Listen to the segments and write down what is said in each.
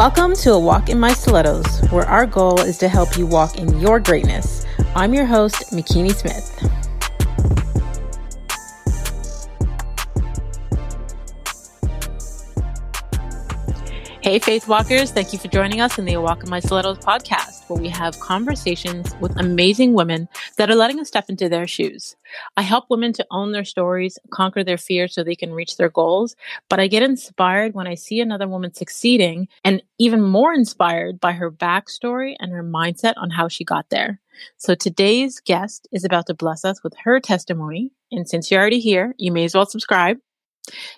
Welcome to A Walk in My Stilettos, where our goal is to help you walk in your greatness. I'm your host, Makini Smith. Hey, Faith Walkers, thank you for joining us in the A Walk in My Stilettos podcast, where we have conversations with amazing women that are letting us step into their shoes. I help women to own their stories, conquer their fears so they can reach their goals, but I get inspired when I see another woman succeeding and even more inspired by her backstory and her mindset on how she got there. So today's guest is about to bless us with her testimony. And since you're already here, you may as well subscribe.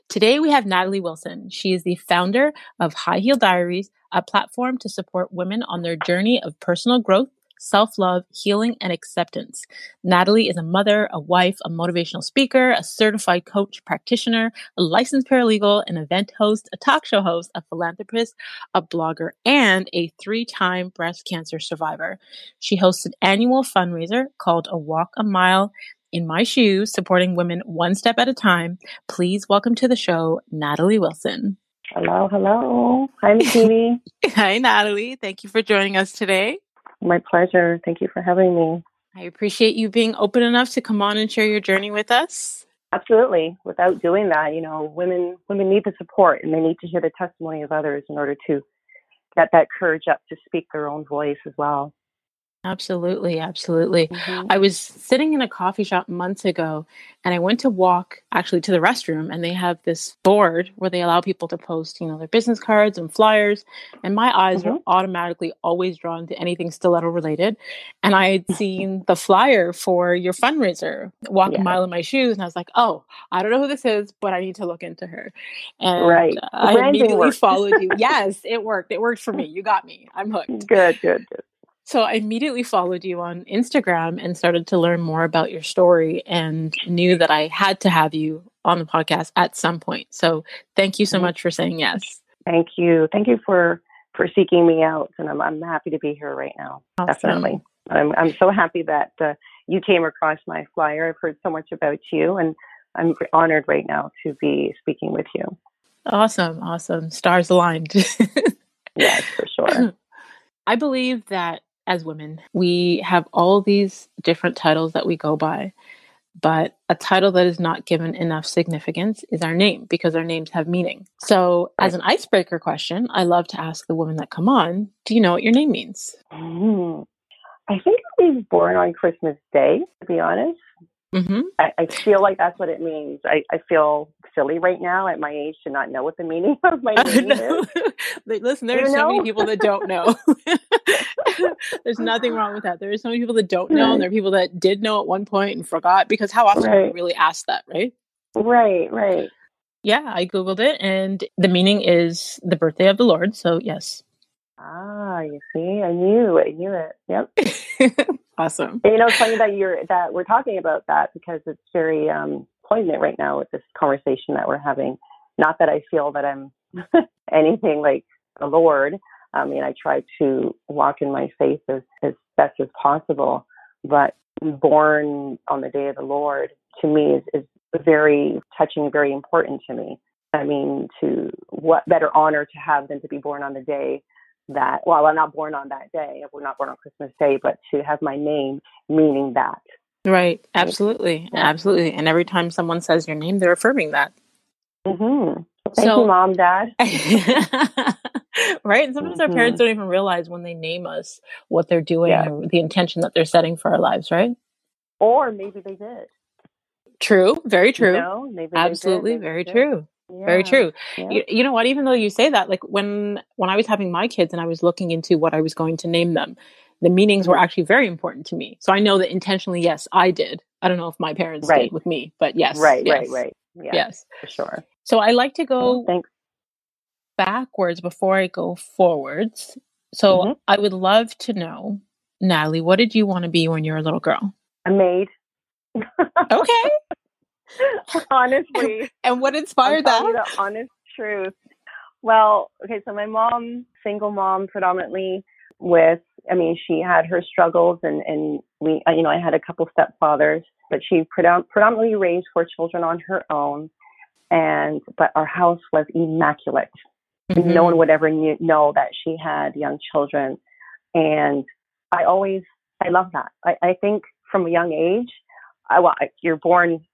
Today we have Natalie Wilson. She is the founder of High Heal Diaries, a platform to support women on their journey of personal growth, self love, healing, and acceptance. Natalie is a mother, a wife, a motivational speaker, a certified coach practitioner, a licensed paralegal, an event host, a talk show host, a philanthropist, a blogger, and a three time breast cancer survivor. She hosts an annual fundraiser called A Walk a Mile in my shoes, supporting women one step at a time. Please welcome to the show, Natalie Wilson. Hello, hello. Hi, Makini. Hi, Natalie. Thank you for joining us today. My pleasure. Thank you for having me. I appreciate you being open enough to come on and share your journey with us. Absolutely. Without doing that, you know, women women need the support and they need to hear the testimony of others in order to get that courage up to speak their own voice as well. Absolutely, absolutely. Mm-hmm. I was sitting in a coffee shop months ago and I went to walk actually to the restroom and they have this board where they allow people to post, you know, their business cards and flyers. And my eyes mm-hmm. were automatically always drawn to anything stiletto related. And I had seen the flyer for your fundraiser, Walk yeah. a Mile in My Shoes. And I was like, oh, I don't know who this is, but I need to look into her. And right. I immediately worked. followed you. yes, it worked. It worked for me. You got me. I'm hooked. Good, good, good. So I immediately followed you on Instagram and started to learn more about your story and knew that I had to have you on the podcast at some point. So thank you so mm-hmm. much for saying yes. Thank you. Thank you for for seeking me out and I'm I'm happy to be here right now. Awesome. Definitely. I'm I'm so happy that uh, you came across my flyer. I've heard so much about you and I'm honored right now to be speaking with you. Awesome. Awesome. Stars aligned. yes, for sure. I believe that as women. We have all these different titles that we go by, but a title that is not given enough significance is our name because our names have meaning. So, as an icebreaker question, I love to ask the women that come on, do you know what your name means? Mm. I think I was born on Christmas Day, to be honest. Mm-hmm. I, I, feel like that's what it means. I, I, feel silly right now at my age to not know what the meaning of my name is. Listen, there are so many people that don't know. There's nothing wrong with that. There are so many people that don't know, right. and there are people that did know at one point and forgot because how often right. do we really ask that, right? Right, right. Yeah, I Googled it, and the meaning is the birthday of the Lord. So, yes. Ah, you see, I knew, I knew it. Yep. awesome. And, you know, it's funny that you're that we're talking about that because it's very um, poignant right now with this conversation that we're having. Not that I feel that I'm anything like the Lord. I mean, I try to walk in my faith as, as best as possible, but born on the day of the Lord to me is, is very touching, very important to me. I mean, to what better honor to have than to be born on the day that, well, I'm not born on that day. We're not born on Christmas Day, but to have my name meaning that. Right. Absolutely. Yeah. Absolutely. And every time someone says your name, they're affirming that. Mm-hmm. Thank so, you, mom, dad. right. And sometimes mm-hmm. our parents don't even realize when they name us what they're doing yeah. or the intention that they're setting for our lives, right? Or maybe they did. True. Very true. You know, Absolutely. Very true. Yeah, Very true. Yeah. You, you, know what? Even though you say that, like when when I was having my kids and I was looking into what I was going to name them, the meanings were actually very important to me. So I know that intentionally, yes, I did. I don't know if my parents right. did with me, but yes, right, yes. right, right. Yeah, yes, for sure. So I like to go thanks. backwards before I go forwards. So mm-hmm. I would love to know, Natalie, what did you want to be when you were a little girl? A maid. okay. Honestly. and what inspired that? The honest truth. Well, okay, so my mom, single mom predominantly with, I mean, she had her struggles and, and we, you know, I had a couple stepfathers, but she predominantly raised four children on her own. And, but our house was immaculate. Mm-hmm. No one would ever knew, know that she had young children. And I always, I love that. I, I think from a young age, I, well, you're born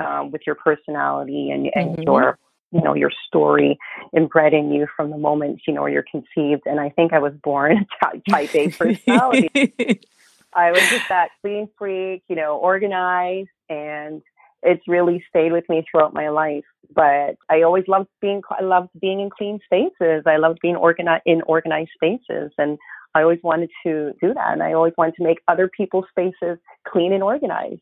um, with your personality and, and mm-hmm. your you know your story inbred in you from the moment you know you're conceived. And i think i was born a type a personality. I was just that clean freak you know organized and it's really stayed with me throughout my life. But i always loved being i loved being in clean spaces. I loved being organized in organized spaces and i always wanted to do that. And i always wanted to make other people's spaces clean and organized.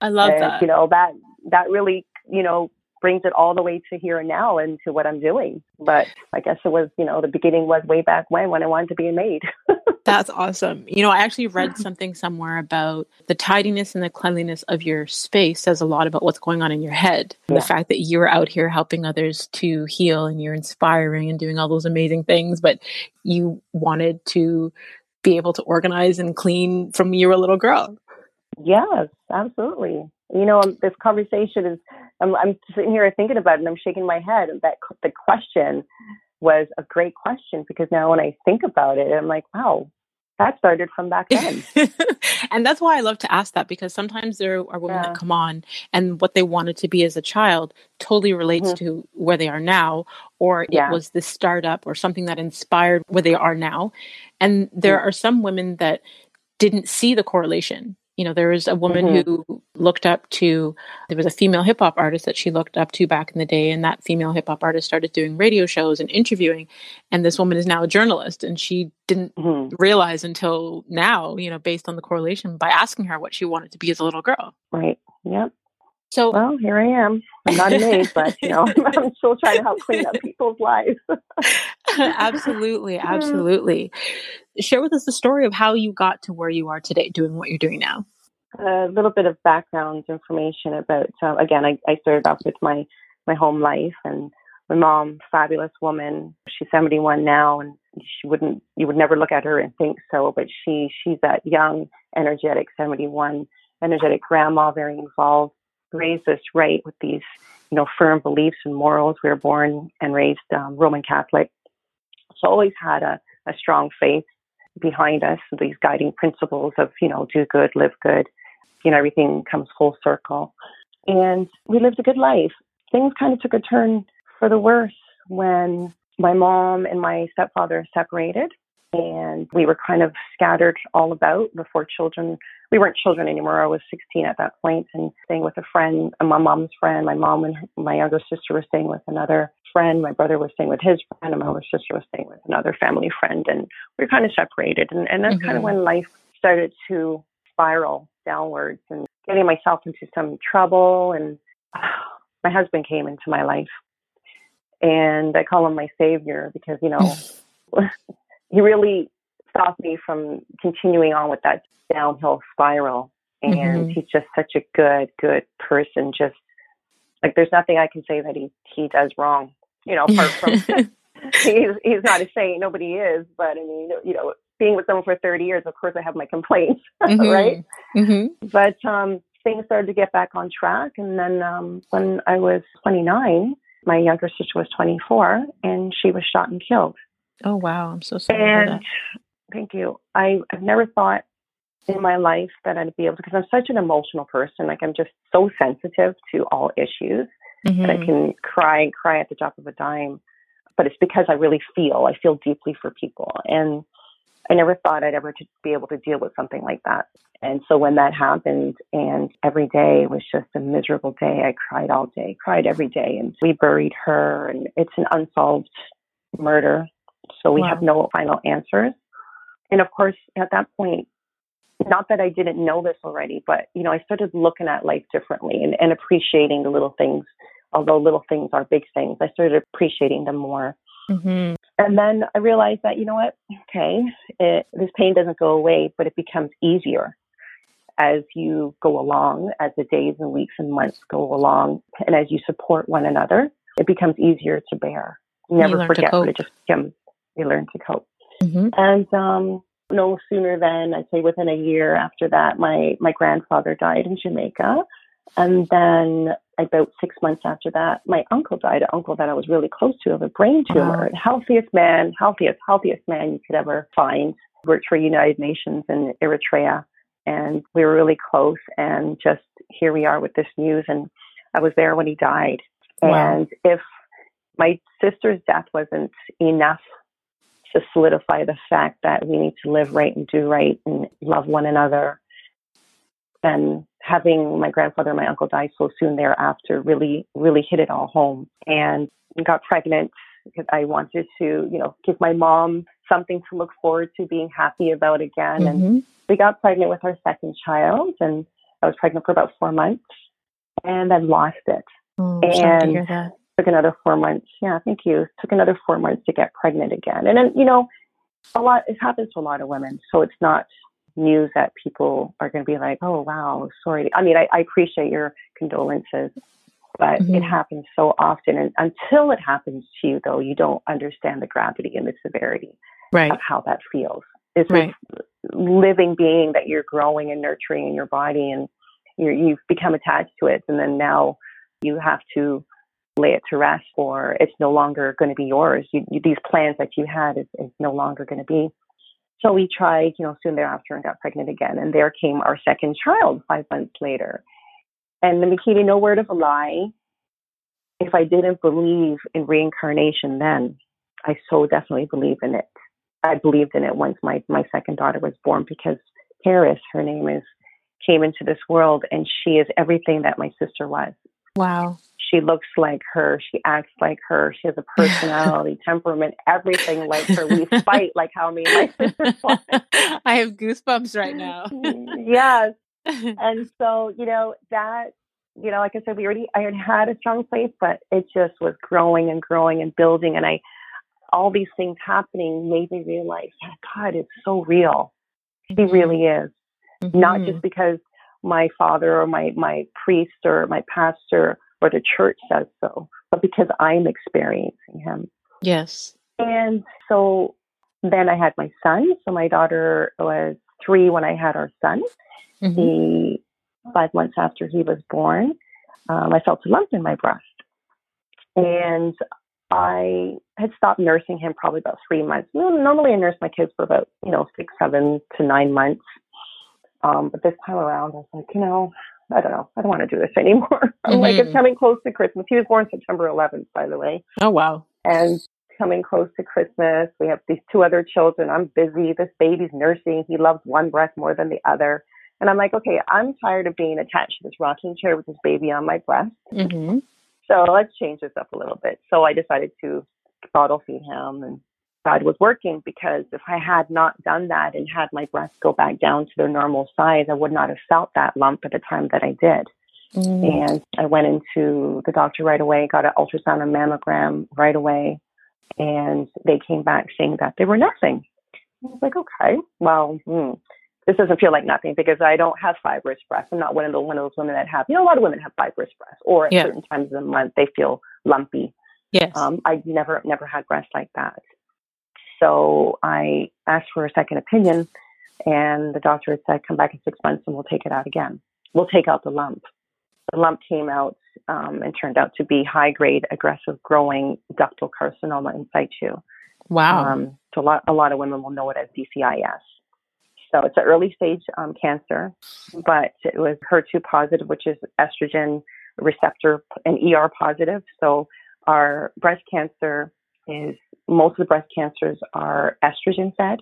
I love and, that. you know that that really you know brings it all the way to here and now and to what I'm doing. But I guess it was, you know, the beginning was way back when when I wanted to be a maid. That's awesome. You know, I actually read something somewhere about the tidiness and the cleanliness of your space says a lot about what's going on in your head. Yeah. The fact that you're out here helping others to heal and you're inspiring and doing all those amazing things, but you wanted to be able to organize and clean from you were a little girl. Yes, absolutely. You know, um, this conversation is, I'm, I'm sitting here thinking about it and I'm shaking my head. That the question was a great question because now when I think about it, I'm like, wow, that started from back then. and that's why I love to ask that because sometimes there are women yeah. that come on and what they wanted to be as a child totally relates mm-hmm. to where they are now, or yeah. it was the startup or something that inspired where they are now. And there mm-hmm. are some women that didn't see the correlation you know there was a woman mm-hmm. who looked up to there was a female hip hop artist that she looked up to back in the day and that female hip hop artist started doing radio shows and interviewing and this woman is now a journalist and she didn't mm-hmm. realize until now you know based on the correlation by asking her what she wanted to be as a little girl right yep so well here i am i'm not an amazed but you know i'm still trying to help clean up people's lives absolutely absolutely share with us the story of how you got to where you are today doing what you're doing now. A little bit of background information about, uh, again, I, I started off with my, my home life and my mom, fabulous woman. She's 71 now and she wouldn't, you would never look at her and think so, but she, she's that young, energetic 71, energetic grandma, very involved, raised us right with these, you know, firm beliefs and morals. We were born and raised um, Roman Catholic. So always had a, a strong faith behind us, these guiding principles of, you know, do good, live good, you know, everything comes full circle. And we lived a good life. Things kind of took a turn for the worse when my mom and my stepfather separated and we were kind of scattered all about before children. We weren't children anymore. I was 16 at that point and staying with a friend, my mom's friend. My mom and my younger sister were staying with another friend. My brother was staying with his friend, and my older sister was staying with another family friend. And we were kind of separated. And, and that's mm-hmm. kind of when life started to spiral downwards and getting myself into some trouble. And uh, my husband came into my life. And I call him my savior because, you know, he really stopped me from continuing on with that downhill spiral. And mm-hmm. he's just such a good, good person. Just like there's nothing I can say that he he does wrong you know, apart from he's he's not a saint, nobody is, but I mean, you know, being with someone for 30 years, of course I have my complaints, mm-hmm. right? Mm-hmm. But um, things started to get back on track. And then um, when I was 29, my younger sister was 24 and she was shot and killed. Oh, wow. I'm so sorry. And thank you. I, I've never thought in my life that I'd be able to, because I'm such an emotional person. Like I'm just so sensitive to all issues mm-hmm. that I mm-hmm. can cry and cry at the drop of a dime. But it's because I really feel, I feel deeply for people. And I never thought I'd ever to be able to deal with something like that. And so when that happened and every day was just a miserable day, I cried all day, cried every day. And we buried her and it's an unsolved murder. So we wow. have no final answers. And of course, at that point, not that I didn't know this already, but you know, I started looking at life differently and, and appreciating the little things although little things are big things, I started appreciating them more. Mm-hmm. And then I realized that, you know what? Okay, it, this pain doesn't go away, but it becomes easier as you go along, as the days and weeks and months go along, and as you support one another, it becomes easier to bear. Never forget, but it just becomes, you learn to cope. Mm-hmm. And um, no sooner than, I'd say within a year after that, my, my grandfather died in Jamaica And then about six months after that, my uncle died, an uncle that I was really close to of a brain tumor. Wow. Healthiest man, healthiest, healthiest man you could ever find. Worked for United Nations in Eritrea. And we were really close. And just here we are with this news. And I was there when he died. Wow. And if my sister's death wasn't enough to solidify the fact that we need to live right and do right and love one another, And having my grandfather and my uncle die so soon thereafter really, really hit it all home. And got pregnant because I wanted to, you know, give my mom something to look forward to being happy about again. Mm-hmm. And we got pregnant with our second child, and I was pregnant for about four months, and then lost it. Oh, and took another four months. Yeah, thank you. Took another four months to get pregnant again. And then, you know, a lot, it happens to a lot of women. So it's not news that people are going to be like, oh, wow, sorry. I mean, I, I appreciate your condolences, but mm-hmm. it happens so often. And until it happens to you, though, you don't understand the gravity and the severity right. of how that feels. It's right. this living being that you're growing and nurturing in your body, and you you've become attached to it. And then now you have to lay it to rest or it's no longer going to be yours. You, you, these plans that you had is, is no longer going to be. So we tried, you know, soon thereafter and got pregnant again. And there came our second child five months later. And the Makini, no word of a lie. If I didn't believe in reincarnation then, I so definitely believe in it. I believed in it once my, my second daughter was born because Paris, her name is, came into this world and she is everything that my sister was. Wow she looks like her, she acts like her, she has a personality, temperament, everything like her. We fight like how me my sisters I have goosebumps right now. yes. And so, you know, that you know, like I said, we already I had had a strong place, but it just was growing and growing and building and I all these things happening made me realize God it's so real. He mm-hmm. really is. Mm-hmm. Not just because my father or my my priest or my pastor or the church says so, but because I'm experiencing him. Yes. And so then I had my son. So my daughter was three when I had our son. Mm-hmm. He, five months after he was born, um, I felt a lump in my breast. And I had stopped nursing him probably about three months. Normally, I nurse my kids for about, you know, six, seven to nine months. Um, but this time around, I was like, you know, I don't know. I don't want to do this anymore. I'm mm-hmm. like, it's mm-hmm. coming close to Christmas. He was born September 11th, by the way. Oh, wow. And coming close to Christmas, we have these two other children. I'm busy. This baby's nursing. He loves one breast more than the other. And I'm like, okay, I'm tired of being attached to this rocking chair with this baby on my breast. Mm-hmm. So let's change this up a little bit. So I decided to bottle feed him and God was working because if I had not done that and had my breasts go back down to their normal size, I would not have felt that lump at the time that I did. Mm. And I went into the doctor right away, got an ultrasound and mammogram right away, and they came back saying that they were nothing. I was like, okay, well, hmm, this doesn't feel like nothing because I don't have fibrous breasts. I'm not one of the one of those women that have, you know, a lot of women have fibrous breasts, or at yeah. certain times of the month they feel lumpy. Yes. Um, I never never had breasts like that. So I asked for a second opinion, and the doctor had said, come back in six months and we'll take it out again. We'll take out the lump. The lump came out um, and turned out to be high grade, aggressive growing ductal carcinoma in situ. Wow. Um, so a lot, a lot of women will know it as DCIS. So it's an early stage um, cancer, but it was HER2 positive, which is estrogen receptor, and ER positive. So our breast cancer is most of the breast cancers are estrogen fed.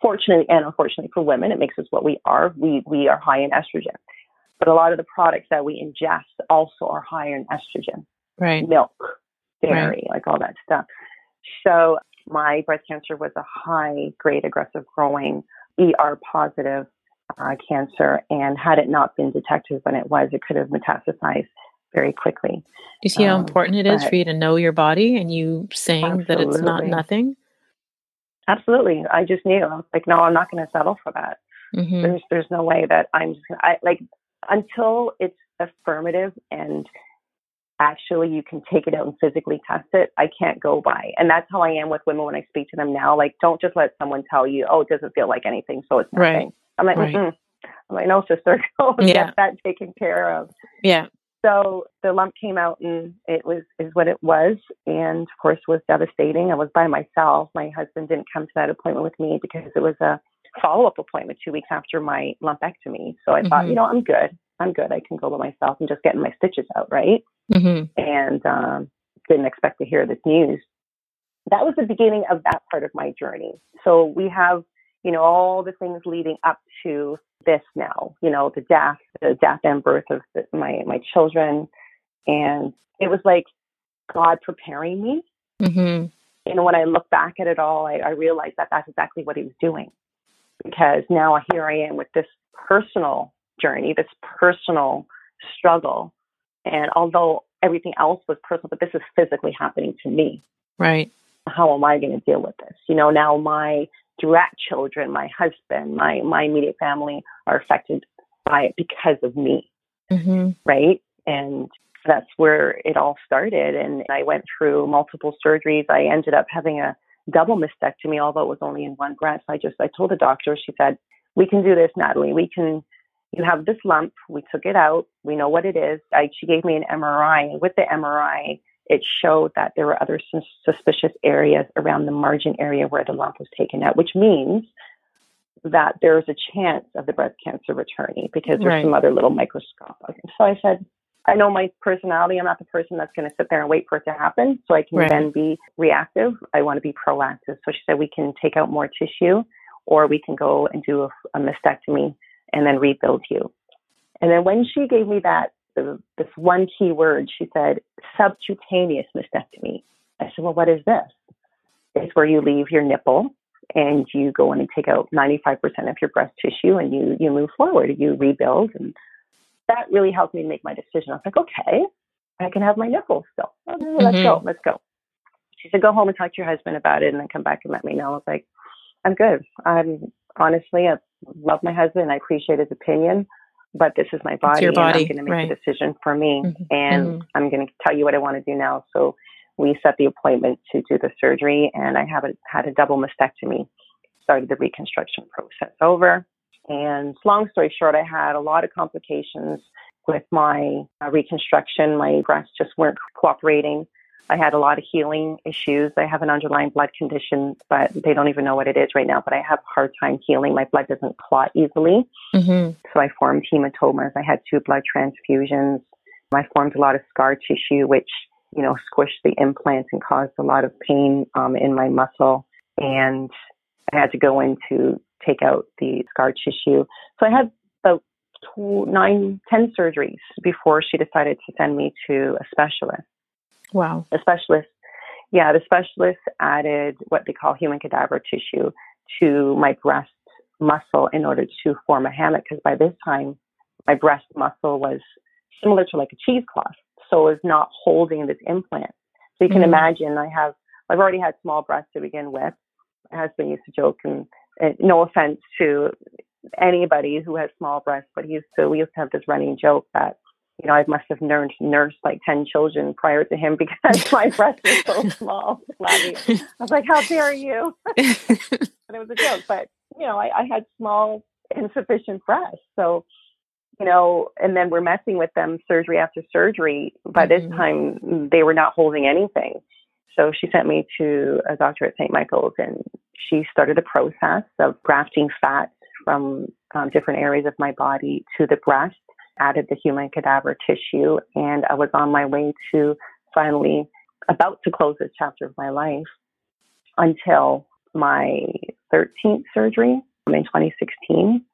Fortunately and unfortunately for women, it makes us what we are. We we are high in estrogen. But a lot of the products that we ingest also are higher in estrogen. Right. Milk, dairy, right. like all that stuff. So my breast cancer was a high grade aggressive growing ER positive uh, cancer. And had it not been detected when it was, it could have metastasized very quickly. You see how um, important it is for you to know your body and you saying absolutely. that it's not nothing? Absolutely. I just knew. I was like, no, I'm not going to settle for that. Mm-hmm. There's there's no way that I'm just gonna, I like until it's affirmative and actually you can take it out and physically test it. I can't go by, and that's how I am with women when I speak to them now. Like, don't just let someone tell you, oh, it doesn't feel like anything, so it's nothing. Right. I'm like, right. I'm like, no, sister, go Yeah. get that taken care of. Yeah. So the lump came out and it was is what it was and of course was devastating. I was by myself. My husband didn't come to that appointment with me because it was a follow up appointment two weeks after my lumpectomy. So I thought, Mhm. you know, I'm good. I'm good. I can go by myself and just getting my stitches out, right? hmm And um, didn't expect to hear this news. That was the beginning of that part of my journey. So we have, you know, all the things leading up to this now, you know, the death, the death and birth of the, my, my children. And it was like God preparing me. Mm-hmm. And when I look back at it all, I, I realized that that's exactly what he was doing. Because now here I am with this personal journey, this personal struggle. And although everything else was personal, but this is physically happening to me. Right. How am I going to deal with this? You know, now my direct children, my husband, my, my immediate family are affected by it because of me hmm right? And that's where it all started. And I went through multiple surgeries. I ended up having a double mastectomy, although it was only in one breast. I just, I told the doctor, she said, we can do this, Natalie. We can, you have this lump. We took it out. We know what it is. I, she gave me an MRI. And with the MRI, it showed that there were other sus- suspicious areas around the margin area where the lump was taken out, which means that there's a chance of the breast cancer returning because there's Right. some other little microscopic. So I said, I know my personality. I'm not the person that's going to sit there and wait for it to happen. So I can Right. then be reactive. I want to be proactive. So she said, we can take out more tissue or we can go and do a, a mastectomy and then rebuild you. And then when she gave me that, the, this one key word, she said, subcutaneous mastectomy. I said, well, what is this? It's where you leave your nipple and you go in and take out 95% of your breast tissue and you, you move forward, you rebuild. And that really helped me make my decision. I was like, okay, I can have my nipple still. Okay, let's Mhm. go, let's go. She said, go home and talk to your husband about it and then come back and let me know. I was like, I'm good. I'm honestly, I love my husband. I appreciate his opinion, but this is my body, and body, I'm going to make right. a decision for me, Mhm, and mhm. I'm going to tell you what I want to do now. So we set the appointment to do the surgery, and I haven't had a double mastectomy. Started the reconstruction process over, and long story short, I had a lot of complications with my uh, reconstruction. My breasts just weren't cooperating. I had a lot of healing issues. I have an underlying blood condition, but they don't even know what it is right now. But I have a hard time healing. My blood doesn't clot easily. hmm So I formed hematomas. I had two blood transfusions. I formed a lot of scar tissue, which, you know, squished the implants and caused a lot of pain um, in my muscle. And I had to go in to take out the scar tissue. So I had about two, nine, ten surgeries before she decided to send me to a specialist Wow. the specialist, yeah, the specialist added what they call human cadaver tissue to my breast muscle in order to form a hammock. Because by this time, my breast muscle was similar to like a cheesecloth, so it was not holding this implant. So you can Mhm. imagine, I have, I've already had small breasts to begin with. My husband used to joke, and, and no offense to anybody who has small breasts, but he used to, we used to have this running joke that you know, I must have nursed, nursed like 10 children prior to him because my breasts were so small. Flabby. I was like, how dare you? and it was a joke, but, you know, I, I had small, insufficient breasts. So, you know, and then we're messing with them surgery after surgery. By this time, they were not holding anything. So she sent me to a doctor at St. Michael's and she started a process of grafting fat from um, different areas of my body to the breast added the human cadaver tissue, and I was on my way to finally about to close this chapter of my life until my 13th surgery in 2016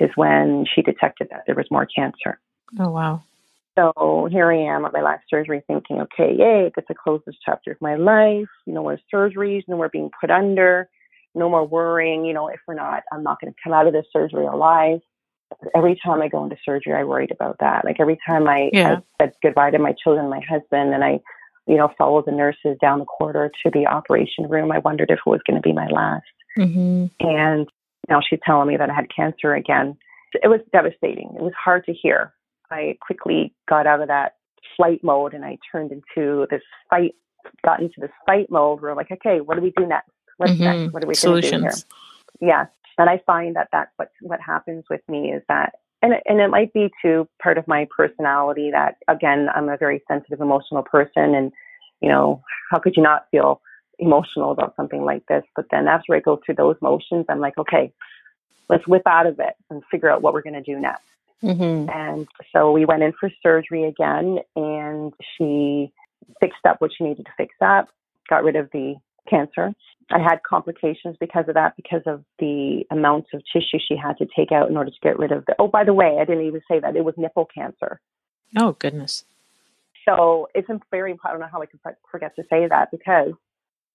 is when she detected that there was more cancer. oh wow. So here I am at my last surgery thinking, okay, yay, I get to close this chapter of my life. No more surgeries, no more being put under, no more worrying, you know, if we're not, I'm not going to come out of this surgery alive every time I go into surgery, I worried about that. Like every time I, Yeah. I said goodbye to my children, my husband, and I, you know, followed the nurses down the corridor to the operation room, I wondered if it was going to be my last. hmm And now she's telling me that I had cancer again. It was devastating. It was hard to hear. I quickly got out of that flight mode and I turned into this fight, got into this fight mode where I'm like, okay, what do we do next? What's Mhm. next? What are we going to do here? Yes. And I find that that's what, what happens with me is that and and it might be too part of my personality that again I'm a very sensitive, emotional person, and you know how could you not feel emotional about something like this? But then after I go through those motions, I'm like, okay, let's whip out of it and figure out what we're going to do next. Mm-hmm. And so we went in for surgery again, and she fixed up what she needed to fix up, got rid of the cancer. I had complications because of that, because of the amounts of tissue she had to take out in order to get rid of the. Oh, by the way, I didn't even say that it was nipple cancer. Oh goodness. So it's very. I don't know how I can forget to say that because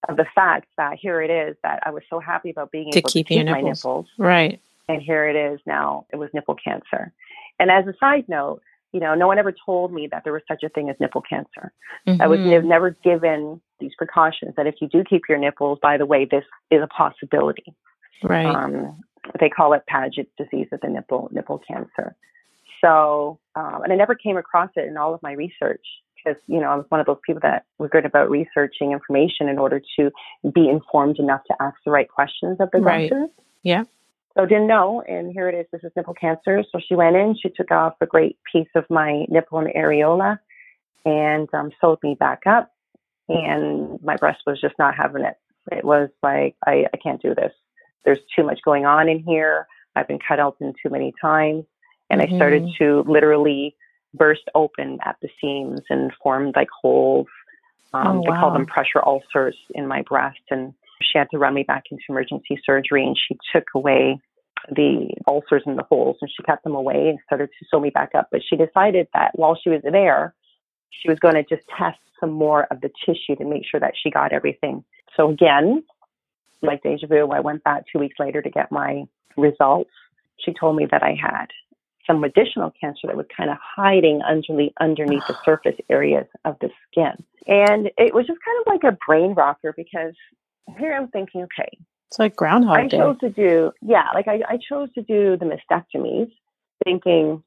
of the fact that here it is that I was so happy about being to able keep to keep nipples. my nipples, right? And here it is now. It was nipple cancer. And as a side note, you know, no one ever told me that there was such a thing as nipple cancer. Mm-hmm. I was mm-hmm. never given these precautions that if you do keep your nipples, by the way, this is a possibility. Right. Um, they call it Paget's disease of the nipple nipple cancer. So, um, and I never came across it in all of my research because you know I was one of those people that were good about researching information in order to be informed enough to ask the right questions of the right. doctors. Yeah. So didn't know, and here it is. This is nipple cancer. So she went in. She took off a great piece of my nipple and areola, and um, sewed me back up. And my breast was just not having it. It was like I, I can't do this. There's too much going on in here. I've been cut open too many times, and mm-hmm. I started mm-hmm. to literally burst open at the seams and formed like holes. Um, oh, wow. They call them pressure ulcers in my breast, and she had to run me back into emergency surgery and she took away the ulcers and the holes and she cut them away and started to sew me back up. But she decided that while she was there, she was going to just test some more of the tissue to make sure that she got everything. So again, like deja vu, I went back two weeks later to get my results. She told me that I had some additional cancer that was kind of hiding underneath underneath the surface areas of the skin. And it was just kind of like a brain rocker because here I'm thinking, okay. It's like Groundhog I Day. chose to do, yeah, like I, I chose to do the mastectomies thinking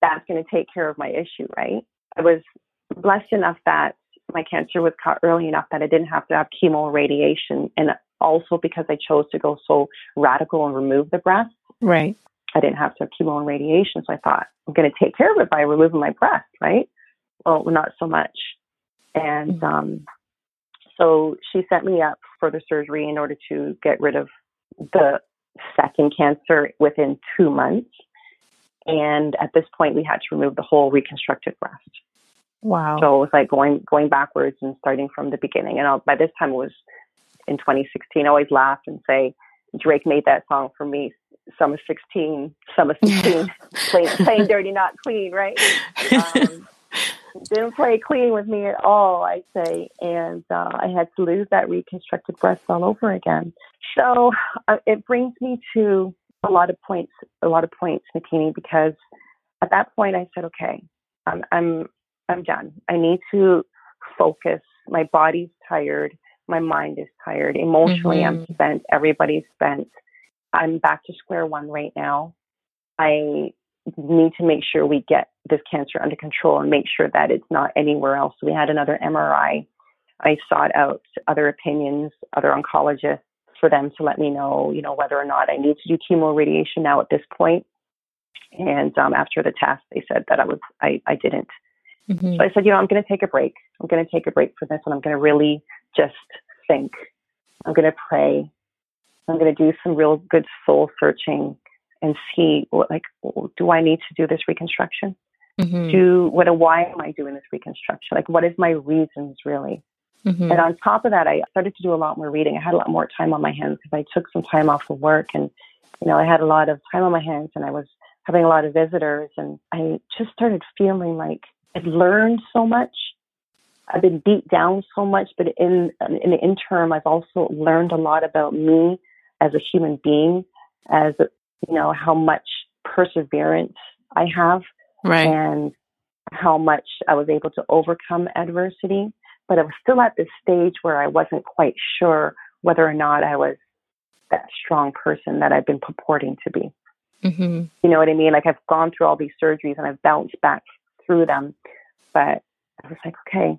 that's going to take care of my issue, right? I was blessed enough that my cancer was caught early enough that I didn't have to have chemo or radiation. And also because I chose to go so radical and remove the breast. Right. I didn't have to have chemo and radiation. So I thought, I'm going to take care of it by removing my breast, right? Well, not so much. And mm-hmm. um, so she sent me up for the surgery in order to get rid of the second cancer within two months. And at this point, we had to remove the whole reconstructed breast. Wow. So it was like going going backwards and starting from the beginning. And I'll, by this time, it was in 2016. I always laugh and say Drake made that song for me. Summer 16, summer 16, playing, plain dirty, not clean, right? Um, didn't play clean with me at all, I'd say. And uh, I had to lose that reconstructed breast all over again. So uh, it brings me to a lot of points, a lot of points, Makini, because at that point I said, okay, I'm, I'm, I'm done. I need to focus. My body's tired. My mind is tired. Emotionally, mm-hmm. I'm spent. Everybody's spent. I'm back to square one right now. I need to make sure we get this cancer under control and make sure that it's not anywhere else. We had another MRI. I sought out other opinions, other oncologists for them to let me know, you know, whether or not I need to do chemo radiation now at this point. And um, after the test, they said that I was I, I didn't. Mm-hmm. So I said, you know, I'm going to take a break. I'm going to take a break for this, and I'm going to really just think. I'm going to pray. I'm going to do some real good soul searching and see what, like, do I need to do this reconstruction? Mm-hmm. Do what? Why am I doing this reconstruction? Like, what is my reasons really? Mm-hmm. And on top of that, I started to do a lot more reading. I had a lot more time on my hands because I took some time off of work, and you know, I had a lot of time on my hands, and I was having a lot of visitors, and I just started feeling like I'd learned so much. I've been beat down so much, but in in the interim, I've also learned a lot about me as a human being, as you know, how much perseverance I have right. and how much I was able to overcome adversity. But I was still at this stage where I wasn't quite sure whether or not I was that strong person that I've been purporting to be. Mm-hmm. You know what I mean? Like I've gone through all these surgeries and I've bounced back through them. But I was like, okay,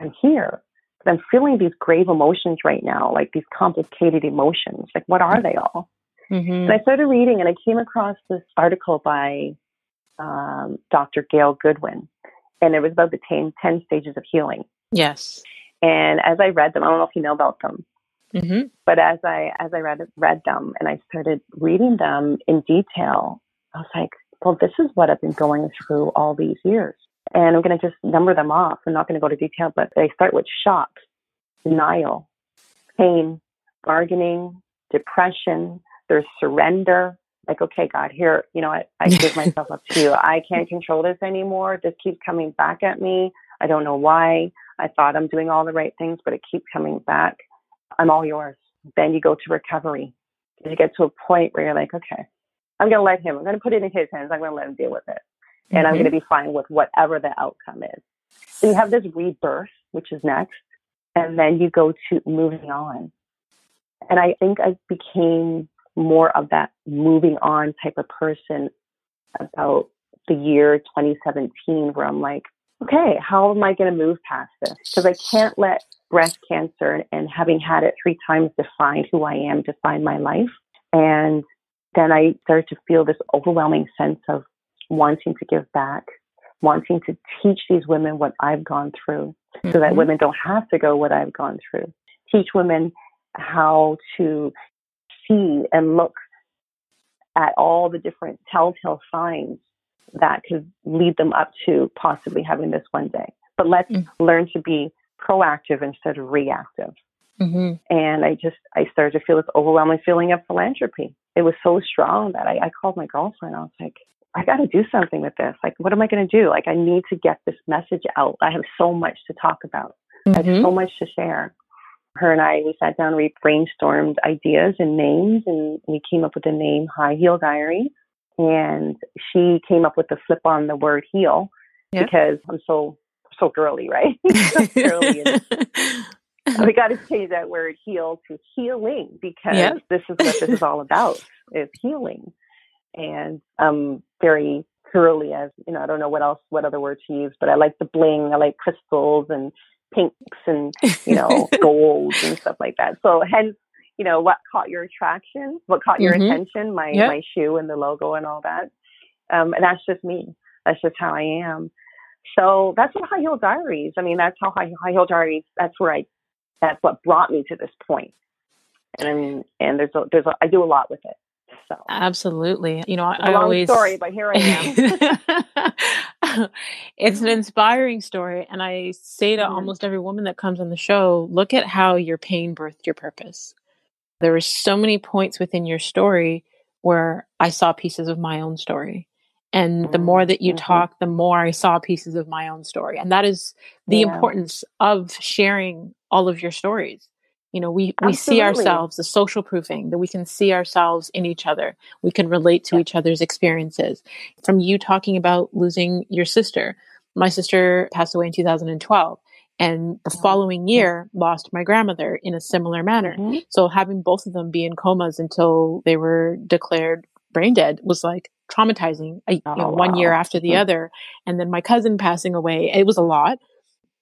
I'm here. But I'm feeling these grave emotions right now, like these complicated emotions. Like, what are they all? Mm-hmm. And I started reading, and I came across this article by um, Dr. Gail Goodwin, and it was about the 10, 10 stages of healing. Yes. And as I read them, I don't know if you know about them, mm-hmm. but as I as I read read them and I started reading them in detail, I was like, well, this is what I've been going through all these years. And I'm going to just number them off. I'm not going to go to detail, but they start with shock, denial, pain, bargaining, depression. There's surrender. Like, okay, God, here, you know, I, I give myself up to you. I can't control this anymore. This keeps coming back at me. I don't know why. I thought I'm doing all the right things, but it keeps coming back. I'm all yours. Then you go to recovery. You get to a point where you're like, okay, I'm going to let him, I'm going to put it in his hands. I'm going to let him deal with it. And mm-hmm. I'm going to be fine with whatever the outcome is. So you have this rebirth, which is next. And then you go to moving on. And I think I became more of that moving on type of person about the year 2017, where I'm like, okay, how am I going to move past this? Because I can't let breast cancer and having had it three times define who I am, define my life. And then I started to feel this overwhelming sense of wanting to give back, wanting to teach these women what I've gone through mm-hmm. so that mm-hmm. women don't have to go what I've gone through. Teach women how to see and look at all the different telltale signs that could lead them up to possibly having this one day. But let's mm-hmm. learn to be proactive instead of reactive. Mm-hmm. And I just, I started to feel this overwhelming feeling of philanthropy. It was so strong that I, I called my girlfriend. I was like, I got to do something with this. Like, what am I going to do? Like, I need to get this message out. I have so much to talk about. Mm-hmm. I have mm-hmm. so much to share. Her and I, we sat down, we brainstormed ideas and names, and we came up with the name High Heal Diary. And she came up with the flip on the word heel yep. because I'm so so girly, right? so girly we got to change that word heal to healing because yep. this is what this is all about is healing and i'm very girly as you know i don't know what else what other words to use but i like the bling i like crystals and pinks and you know golds and stuff like that so hence you know what caught your attraction what caught your mm-hmm. attention my yep. my shoe and the logo and all that um and that's just me that's just how i am so that's what high heal diaries i mean that's how high, high heal diaries that's where i that's what brought me to this point and and there's a, there's a, I do a lot with it so absolutely, you know, I, I always story, but here I am. it's an inspiring story, and I say to mm-hmm. almost every woman that comes on the show, look at how your pain birthed your purpose. There were so many points within your story where I saw pieces of my own story. And the more that you mm-hmm. talk, the more I saw pieces of my own story. And that is the yeah. importance of sharing all of your stories you know we we see ourselves the social proofing that we can see ourselves in each other we can relate to yeah. each other's experiences from you talking about losing your sister my sister passed away in 2012 and the following year lost my grandmother in a similar manner mm-hmm. so having both of them be in comas until they were declared brain dead was like traumatizing you know, oh, one year after the mm-hmm. other and then my cousin passing away it was a lot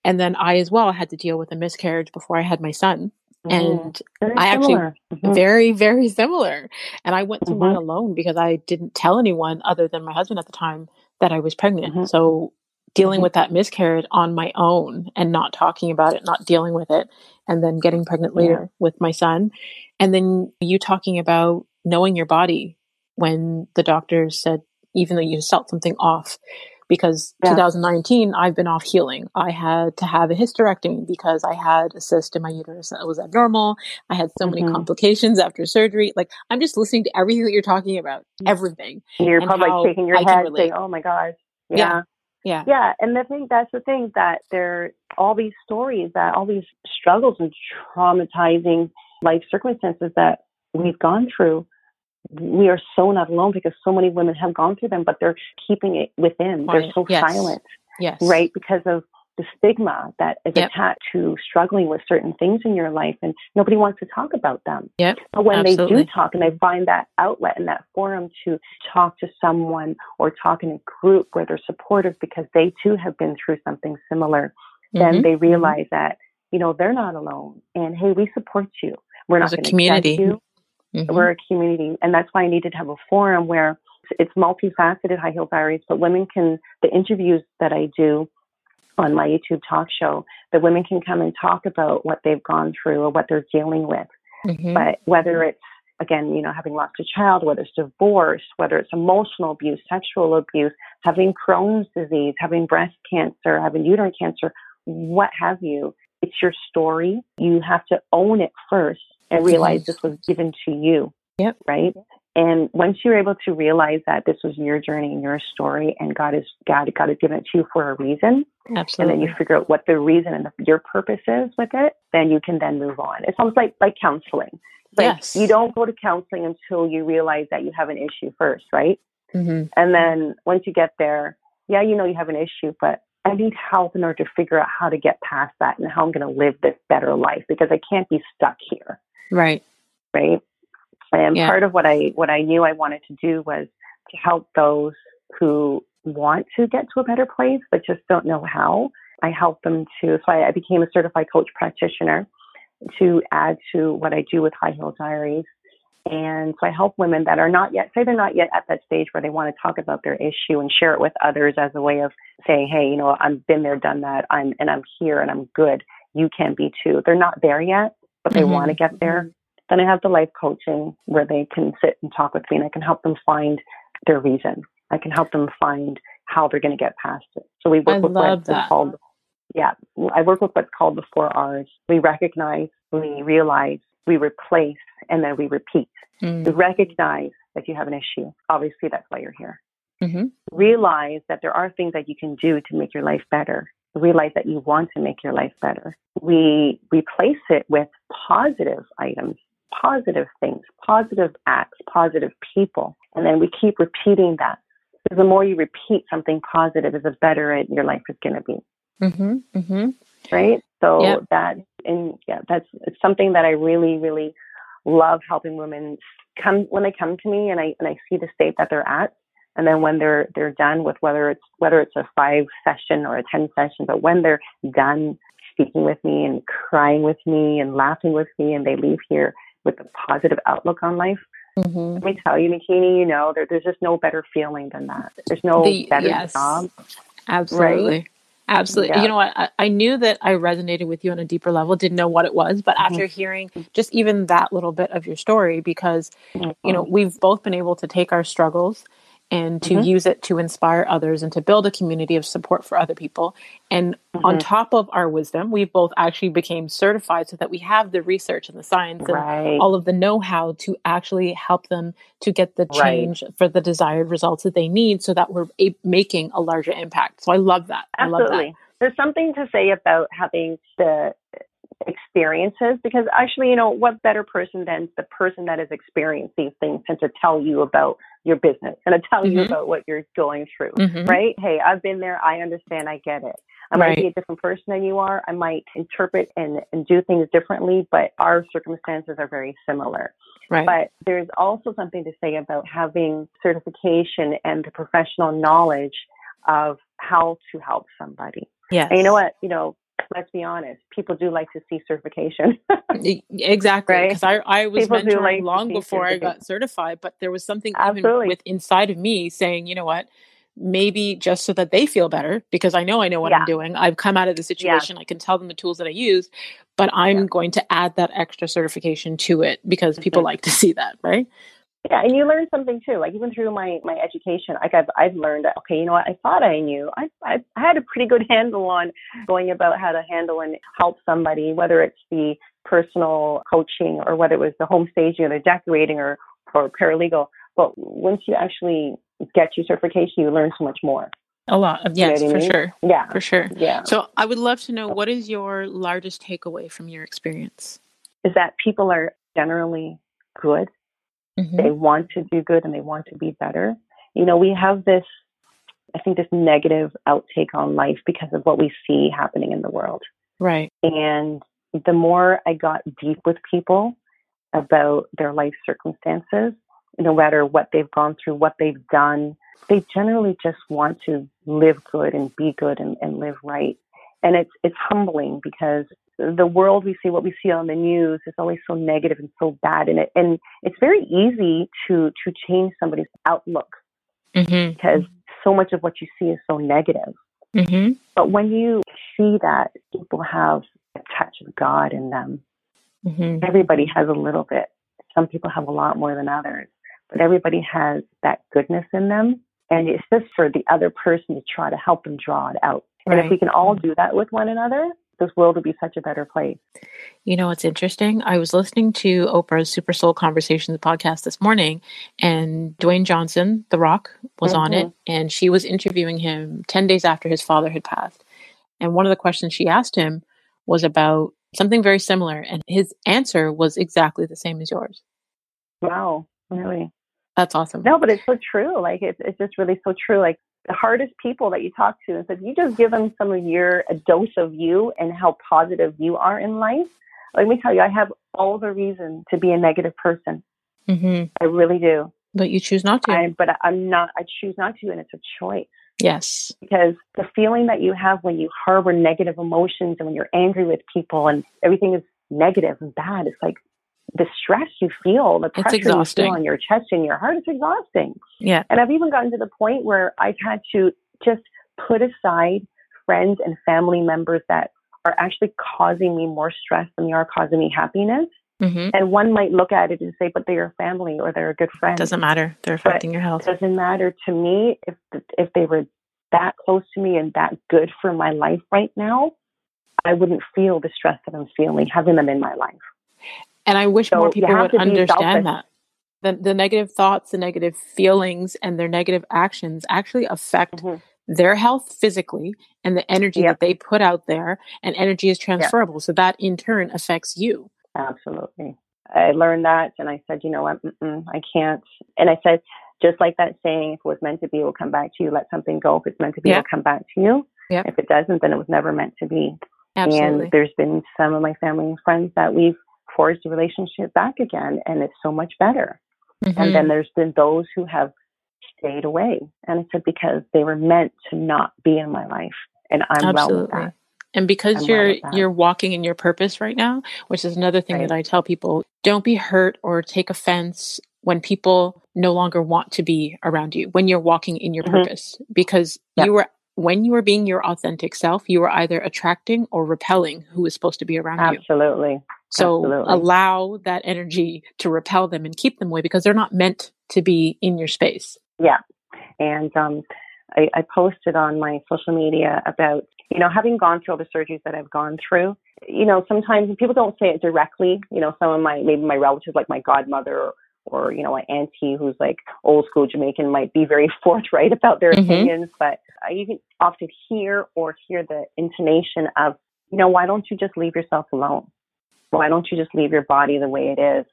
and then i as well had to deal with a miscarriage before i had my son Mm-hmm. And very I actually mm-hmm. very, very similar. And I went through mm-hmm. mine alone because I didn't tell anyone other than my husband at the time that I was pregnant. Mm-hmm. So dealing mm-hmm. with that miscarriage on my own and not talking about it, not dealing with it, and then getting pregnant later yeah. with my son. And then you talking about knowing your body when the doctors said, even though you felt something off, because yeah. 2019 I've been off healing. I had to have a hysterectomy because I had a cyst in my uterus that was abnormal. I had so mm-hmm. many complications after surgery. Like I'm just listening to everything that you're talking about, everything. You're probably shaking your I head saying, "Oh my gosh." Yeah. yeah. Yeah. Yeah. And the thing that's the thing that there are all these stories that all these struggles and traumatizing life circumstances that we've gone through we are so not alone because so many women have gone through them, but they're keeping it within. Quiet. They're so yes. silent. Yes. Right? Because of the stigma that is yep. attached to struggling with certain things in your life and nobody wants to talk about them. Yep. But when Absolutely. they do talk and they find that outlet and that forum to talk to someone or talk in a group where they're supportive because they too have been through something similar, mm-hmm. then they mm-hmm. realize that, you know, they're not alone. And hey, we support you. We're There's not going to community. you. Mm-hmm. We're a community, and that's why I needed to have a forum where it's multifaceted high heal diaries, but women can, the interviews that I do on my YouTube talk show, the women can come and talk about what they've gone through or what they're dealing with. Mm-hmm. But whether it's, again, you know, having lost a child, whether it's divorce, whether it's emotional abuse, sexual abuse, having Crohn's disease, having breast cancer, having uterine cancer, what have you, it's your story. You have to own it first and realize this was given to you. Yep. Right. And once you're able to realize that this was your journey and your story, and God is God, God has given it to you for a reason, Absolutely. and then you figure out what the reason and the, your purpose is with it, then you can then move on. It's almost like like counseling. Like yes. you don't go to counseling until you realize that you have an issue first, right? Mm-hmm. And then once you get there, yeah, you know you have an issue, but I need help in order to figure out how to get past that and how I'm going to live this better life because I can't be stuck here. Right. Right. And yeah. part of what I what I knew I wanted to do was to help those who want to get to a better place but just don't know how. I help them to so I, I became a certified coach practitioner to add to what I do with High Heal Diaries. And so I help women that are not yet, say they're not yet at that stage where they want to talk about their issue and share it with others as a way of saying, hey, you know, I've been there, done that, I'm and I'm here and I'm good. You can be too. They're not there yet, but they mm-hmm. want to get there. Then I have the life coaching where they can sit and talk with me and I can help them find their reason. I can help them find how they're going to get past it. So we work I with what's that. called, yeah, I work with what's called the four R's. We recognize, we realize, we replace, and then we repeat. Mm. We recognize that you have an issue. Obviously, that's why you're here. Mm-hmm. Realize that there are things that you can do to make your life better. Realize that you want to make your life better. We replace it with positive items positive things, positive acts, positive people. And then we keep repeating that. Because the more you repeat something positive, the better it, your life is going to be. Mm-hmm, mm-hmm. Right? So yep. that, and yeah, that's it's something that I really, really love helping women come when they come to me and I, and I see the state that they're at. And then when they're, they're done with whether it's, whether it's a five session or a 10 session, but when they're done speaking with me and crying with me and laughing with me and they leave here with a positive outlook on life. Mm-hmm. Let me tell you, Makini, you know, there, there's just no better feeling than that. There's no the, better yes, job. Absolutely. Right? Absolutely. Yeah. You know what? I, I, knew that I resonated with you on a deeper level, didn't know what it was, but mm-hmm. after hearing just even that little bit of your story, because, mm-hmm. you know, we've both been able to take our struggles and to mm-hmm. use it to inspire others and to build a community of support for other people. And mm-hmm. on top of our wisdom, we both actually became certified so that we have the research and the science right. and all of the know-how to actually help them to get the change right. for the desired results that they need so that we're a- making a larger impact. So I love that. Absolutely. I love that. There's something to say about having the experiences because actually, you know, what better person than the person that has experienced these things and to tell you about your business and to tell mm-hmm. you about what you're going through, mm-hmm. right? Hey, I've been there. I understand. I get it. I right. might be a different person than you are. I might interpret and, and do things differently, but our circumstances are very similar. Right. But there's also something to say about having certification and the professional knowledge of how to help somebody. Yeah. you know what? You know, let's be honest, people do like to see certification. exactly. Because right? I, I was people mentoring like long before I got certified, but there was something Absolutely. even with inside of me saying, you know what, maybe just so that they feel better, because I know I know what yeah. I'm doing. I've come out of the situation. Yeah. I can tell them the tools that I use, but I'm yeah. going to add that extra certification to it because people mm-hmm. like to see that, right? Yeah, and you learn something too. Like even through my my education, like I've I've learned that okay, you know what? I thought I knew. I I, had a pretty good handle on going about how to handle and help somebody, whether it's the personal coaching or whether it was the home staging or the decorating or or paralegal. But once you actually get your certification, you learn so much more. A lot. Yes, you know for mean? sure. Yeah. For sure. Yeah. So I would love to know what is your largest takeaway from your experience? Is that people are generally good Mm-hmm. They want to do good and they want to be better. You know, we have this, I think, this negative outtake on life because of what we see happening in the world. Right. And the more I got deep with people about their life circumstances, no matter what they've gone through, what they've done, they generally just want to live good and be good and, and live right. And it's it's humbling because the world we see, what we see on the news is always so negative and so bad. And it, and it's very easy to, to change somebody's outlook mm-hmm. because so much of what you see is so negative. Mm-hmm. But when you see that people have a touch of God in them, mm-hmm. everybody has a little bit. Some people have a lot more than others, but everybody has that goodness in them. And it's just for the other person to try to help them draw it out. Right. And if we can all do that with one another, this world would be such a better place. You know, it's interesting. I was listening to Oprah's Super Soul Conversations podcast this morning, and Dwayne Johnson, The Rock, was mm-hmm. on it, mm-hmm. and she was interviewing him 10 days after his father had passed. And one of the questions she asked him was about something very similar, and his answer was exactly the same as yours. Wow, really? That's awesome. No, but it's so true. Like, it's, it's just really so true. Like, the hardest people that you talk to and said, you just give them some of your a dose of you and how positive you are in life. Let me tell you, I have all the reason to be a negative person. Mm-hmm. I really do. But you choose not to. I, but I'm not. I choose not to, and it's a choice. Yes. Because the feeling that you have when you harbor negative emotions and when you're angry with people and everything is negative and bad, it's like the stress you feel, the pressure you feel on your chest and your heart, it's exhausting. Yeah. And I've even gotten to the point where I've had to just put aside friends and family members that are actually causing me more stress than they are causing me happiness. Mm-hmm. And one might look at it and say, but they're family or they're a good friend. Doesn't matter. They're affecting but your health. It doesn't matter to me if if they were that close to me and that good for my life right now. I wouldn't feel the stress that I'm feeling having them in my life. And I wish so more people would understand that. The, the negative thoughts, the negative feelings, and their negative actions actually affect mm-hmm. their health physically and the energy yep. that they put out there. And energy is transferable. Yep. So that in turn affects you. Absolutely. I learned that and I said, you know what, I can't. And I said, just like that saying, if it was meant to be, it will come back to you. Let something go. If it's meant to be, yep. it will come back to you. Yep. If it doesn't, then it was never meant to be. Absolutely. And there's been some of my family and friends that we've forged the relationship back again and it's so much better. Mm-hmm. And then mm-hmm. there's been those who have stayed away. And I said because they were meant to not be in my life. And I'm Absolutely. well with that. And because I'm you're well you're walking in your purpose right now, which is another thing right. that I tell people, don't be hurt or take offense when people no longer want to be around you when you're walking in your mm-hmm. purpose because you were when you are being your authentic self, you are either attracting or repelling who is supposed to be around Absolutely. you. Absolutely. So allow that energy to repel them and keep them away because they're not meant to be in your space. Yeah. And um, I, I posted on my social media about, you know, having gone through all the surgeries that I've gone through, you know, sometimes people don't say it directly. You know, some of my, maybe my relatives, like my godmother or, or you know, an auntie who's like old school Jamaican might be very forthright about their mm-hmm. opinions, but you can often hear or hear the intonation of, you know, why don't you just leave yourself alone? Why don't you just leave your body the way it is?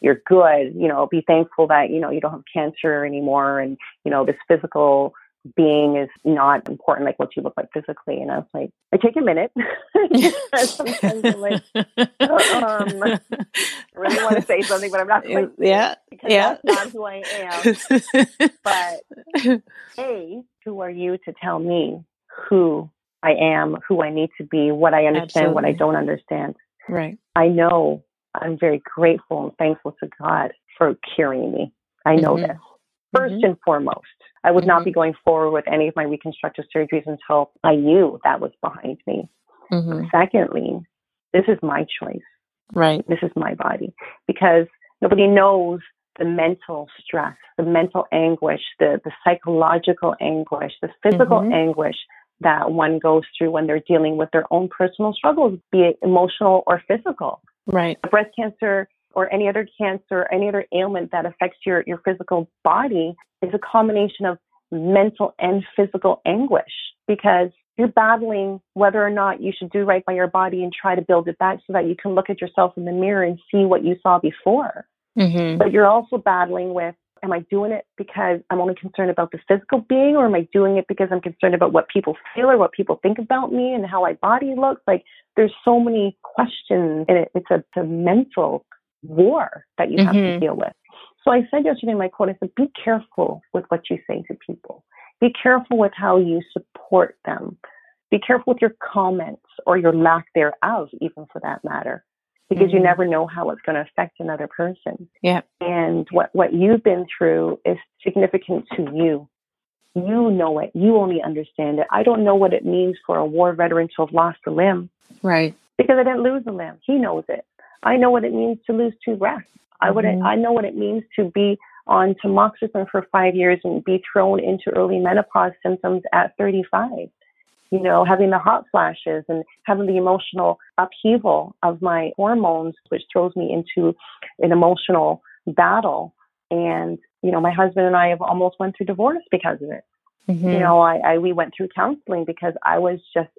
You're good, you know, be thankful that, you know, you don't have cancer anymore and, you know, this physical being is not important like what you look like physically. And I was like, I take a minute. Sometimes I'm like, um, I really want to say something, but I'm not quite yeah, because yeah. that's not who I am. but A, who are you to tell me who I am, who I need to be, what I understand, Absolutely. what I don't understand? Right. I know I'm very grateful and thankful to God for curing me. I know mm-hmm. this. 1st mm-hmm. and foremost, I would mm-hmm. not be going forward with any of my reconstructive surgeries until I knew that was behind me. Mm-hmm. Secondly, this is my choice. Right. This is my body because nobody knows the mental stress, the mental anguish, the, the psychological anguish, the physical mm-hmm. anguish that one goes through when they're dealing with their own personal struggles, be it emotional or physical. Right. Breast cancer or any other cancer, any other ailment that affects your, your physical body is a combination of mental and physical anguish because you're battling whether or not you should do right by your body and try to build it back so that you can look at yourself in the mirror and see what you saw before. Mm-hmm. But you're also battling with Am I doing it because I'm only concerned about the physical being, or am I doing it because I'm concerned about what people feel or what people think about me and how my body looks? Like, there's so many questions, and it, it's, a, it's a mental war that you have mm-hmm. to deal with. So I said yesterday in my quote, I said, be careful with what you say to people. Be careful with how you support them. Be careful with your comments or your lack thereof, even for that matter, because mm-hmm. you never know how it's going to affect another person. Yeah. And what, what you've been through is significant to you. You know it. You only understand it. I don't know what it means for a war veteran to have lost a limb. Right. Because I didn't lose a limb. He knows it. I know what it means to lose two breasts. I would mm-hmm. I know what it means to be on tamoxifen for five years and be thrown into early menopause symptoms at 35. You know, having the hot flashes and having the emotional upheaval of my hormones, which throws me into an emotional battle. And, you know, my husband and I have almost went through divorce because of it. Mm-hmm. You know, I, I, we went through counseling because I was just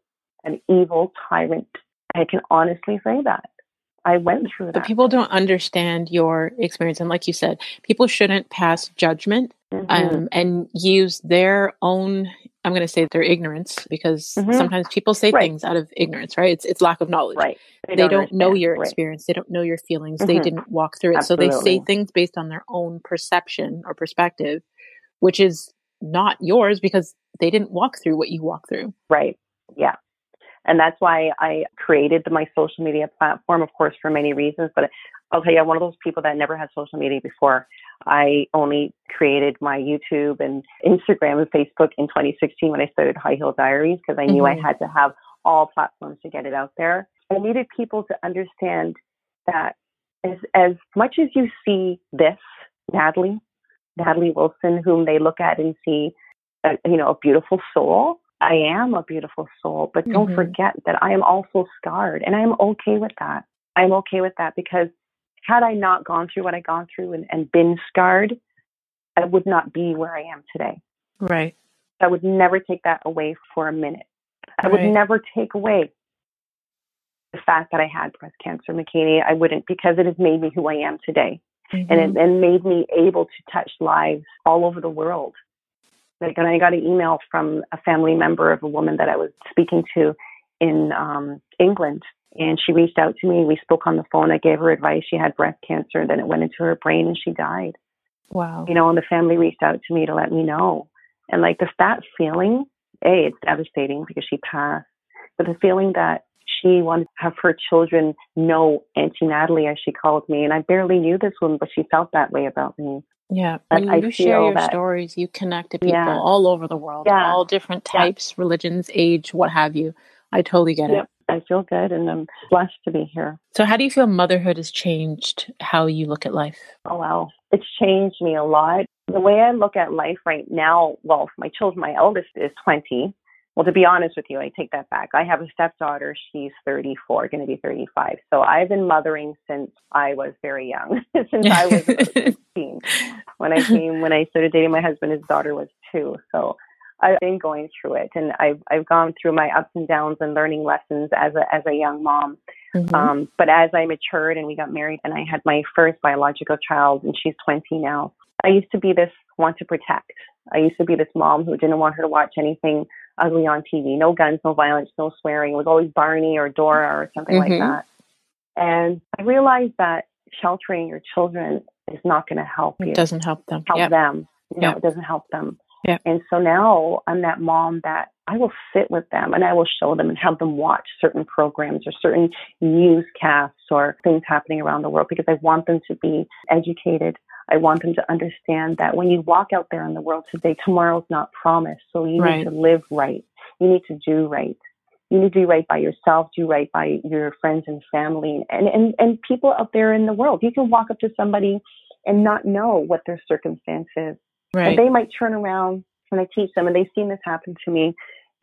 an evil tyrant. I can honestly say that. I went through that. But people don't understand your experience. And like you said, people shouldn't pass judgment mm-hmm. um, and use their own, I'm going to say their ignorance, because mm-hmm. sometimes people say right. things out of ignorance, right? It's, it's lack of knowledge. Right. They, they don't, don't know your experience. Right. They don't know your feelings. Mm-hmm. They didn't walk through it. Absolutely. So they say things based on their own perception or perspective, which is not yours because they didn't walk through what you walk through. Right. Yeah. And that's why I created my social media platform, of course, for many reasons. But I'll tell you, I'm one of those people that never had social media before. I only created my YouTube and Instagram and Facebook in 2016 when I started High Heal Diaries because I knew mm-hmm. I had to have all platforms to get it out there. I needed people to understand that as, as much as you see this, Natalie, Natalie Wilson, whom they look at and see, a, you know, a beautiful soul, I am a beautiful soul, but don't mm-hmm. forget that I am also scarred and I'm okay with that. I'm okay with that because had I not gone through what I gone through and, and been scarred, I would not be where I am today. Right. I would never take that away for a minute. I right. would never take away the fact that I had breast cancer, Makini. I wouldn't because it has made me who I am today. Mm-hmm. And it and made me able to touch lives all over the world like, and I got an email from a family member of a woman that I was speaking to in um, England, and she reached out to me. We spoke on the phone. I gave her advice. She had breast cancer, and then it went into her brain, and she died. Wow. You know, and the family reached out to me to let me know. And like the that feeling, a, it's devastating because she passed, but the feeling that she wanted to have her children know Auntie Natalie, as she called me, and I barely knew this woman, but she felt that way about me. Yeah, when you share your that, stories, you connect to people yeah, all over the world, yeah, all different types, yeah. religions, age, what have you. I totally get yep. it. I feel good and I'm blessed to be here. So, how do you feel motherhood has changed how you look at life? Oh, wow. It's changed me a lot. The way I look at life right now, well, my children, my eldest is 20. Well, to be honest with you, I take that back. I have a stepdaughter. She's 34, going to be 35. So I've been mothering since I was very young, since I was 16. When I came, when I started dating my husband, his daughter was two. So I've been going through it, and I've I've gone through my ups and downs and learning lessons as a as a young mom. Mm-hmm. Um, but as I matured and we got married, and I had my first biological child, and she's 20 now. I used to be this want to protect. I used to be this mom who didn't want her to watch anything ugly on TV. No guns, no violence, no swearing. It was always Barney or Dora or something mm-hmm. like that. And I realized that sheltering your children is not going to help you. It doesn't help them. Help yep. them. No, yep. it doesn't help them. Yep. And so now I'm that mom that I will sit with them and I will show them and have them watch certain programs or certain newscasts or things happening around the world because I want them to be educated I want them to understand that when you walk out there in the world today, tomorrow's not promised. So you right. need to live right. You need to do right. You need to do right by yourself, do right by your friends and family and, and, and people out there in the world. You can walk up to somebody and not know what their circumstance is. Right. And they might turn around when I teach them, and they've seen this happen to me.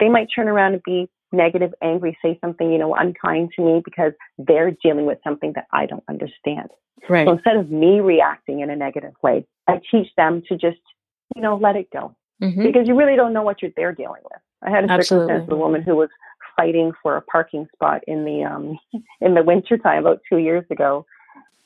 They might turn around and be negative, angry, say something, you know, unkind to me because they're dealing with something that I don't understand. Right. So instead of me reacting in a negative way, I teach them to just, you know, let it go. Mm-hmm. Because you really don't know what you're they're dealing with. I had a Absolutely. circumstance with a woman who was fighting for a parking spot in the um in the winter time about two years ago.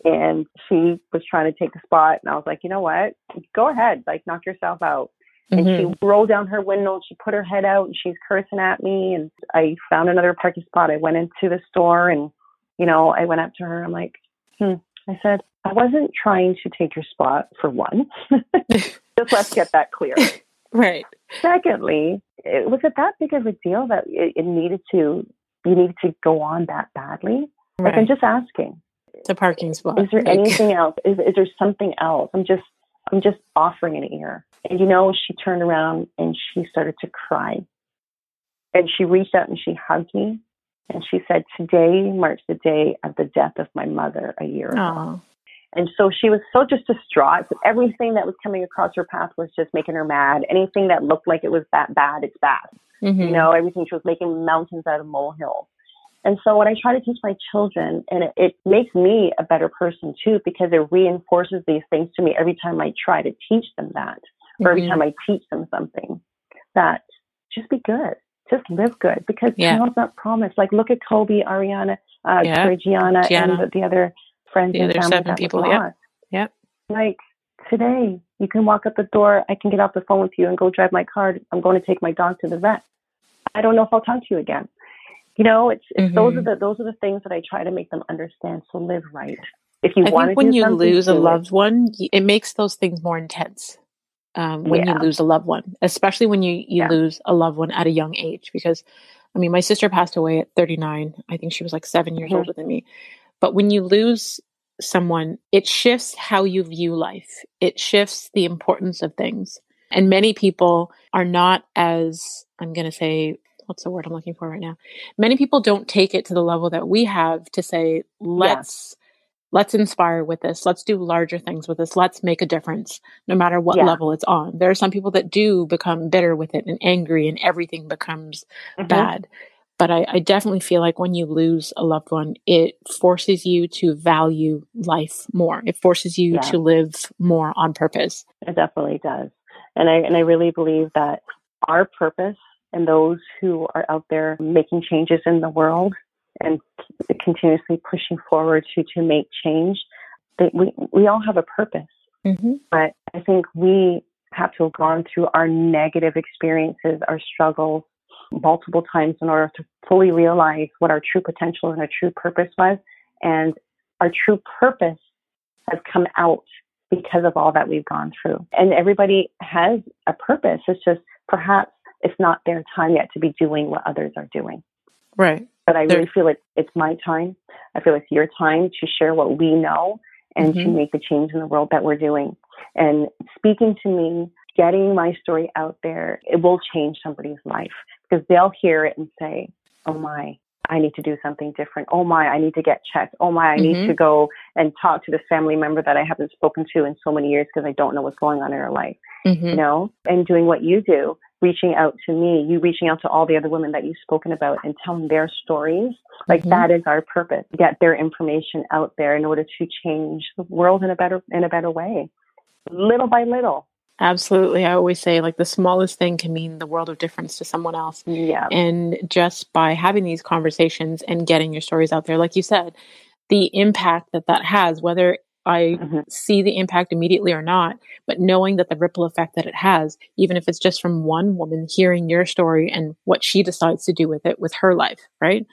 And she was trying to take the spot and I was like, you know what? Go ahead, like knock yourself out. And mm-hmm. she rolled down her window and she put her head out and she's cursing at me. And I found another parking spot. I went into the store and, you know, I went up to her. I'm like, hmm. I said, I wasn't trying to take your spot for one. Just let's get that clear. right. Secondly, it, was it that big of a deal that it, it needed to you needed to go on that badly? Right. Like I'm just asking. A parking spot. Is there like... anything else? Is is there something else? I'm just I'm just offering an ear. And you know, she turned around and she started to cry. And she reached out and she hugged me and she said, Today marks the day of the death of my mother a year ago. Aww. And so she was so just distraught. Everything that was coming across her path was just making her mad. Anything that looked like it was that bad, it's bad. Mm-hmm. You know, everything she was making mountains out of molehills. And so what I try to teach my children, and it, it makes me a better person too, because it reinforces these things to me every time I try to teach them that, or mm-hmm. every time I teach them something, that just be good just live good because yeah. tomorrow's not promised. Like look at Kobe, Ariana, uh, yeah. Gianna, Gianna, and the, the, other friends the and other seven people. Yeah, yep. Like today, you can walk up the door. I can get off the phone with you and go drive my car. I'm going to take my dog to the vet. I don't know if I'll talk to you again. You know, it's, it's mm-hmm. those are the those are the things that I try to make them understand. So live right. If you I want think when you lose a loved one, it makes those things more intense um, when yeah. you lose a loved one, especially when you, you yeah. lose a loved one at a young age. Because, I mean, my sister passed away at 39. I think she was like seven years mm-hmm. older than me. But when you lose someone, it shifts how you view life, it shifts the importance of things. And many people are not as, I'm going to say, what's the word I'm looking for right now? Many people don't take it to the level that we have to say, let's let's inspire with this let's do larger things with this let's make a difference no matter what yeah. level it's on there are some people that do become bitter with it and angry and everything becomes mm-hmm. bad but I, I, definitely feel like when you lose a loved one it forces you to value life more it forces you yeah. to live more on purpose it definitely does and i and i really believe that our purpose and those who are out there making changes in the world and continuously pushing forward to to make change. That we we all have a purpose, mm-hmm. but I think we have to have gone through our negative experiences, our struggles multiple times in order to fully realize what our true potential and our true purpose was. And our true purpose has come out because of all that we've gone through. And everybody has a purpose. It's just perhaps it's not their time yet to be doing what others are doing. Right. But I really feel like it's my time. I feel it's your time to share what we know and mm-hmm. to make the change in the world that we're doing. And speaking to me, getting my story out there, it will change somebody's life because they'll hear it and say, oh my, I need to do something different. Oh my, I need to get checked. Oh my, I mm-hmm. need to go and talk to the family member that I haven't spoken to in so many years because I don't know what's going on in her life. Mm-hmm. You know, and doing what you do reaching out to me, you reaching out to all the other women that you've spoken about and telling their stories. Like mm-hmm. that is our purpose. Get their information out there in order to change the world in a better in a better way. Little by little. Absolutely. I always say like the smallest thing can mean the world of difference to someone else. Yeah. And just by having these conversations and getting your stories out there, like you said, the impact that that has, whether I mm-hmm. see the impact immediately or not, but knowing that the ripple effect that it has, even if it's just from one woman hearing your story and what she decides to do with it with her life, right?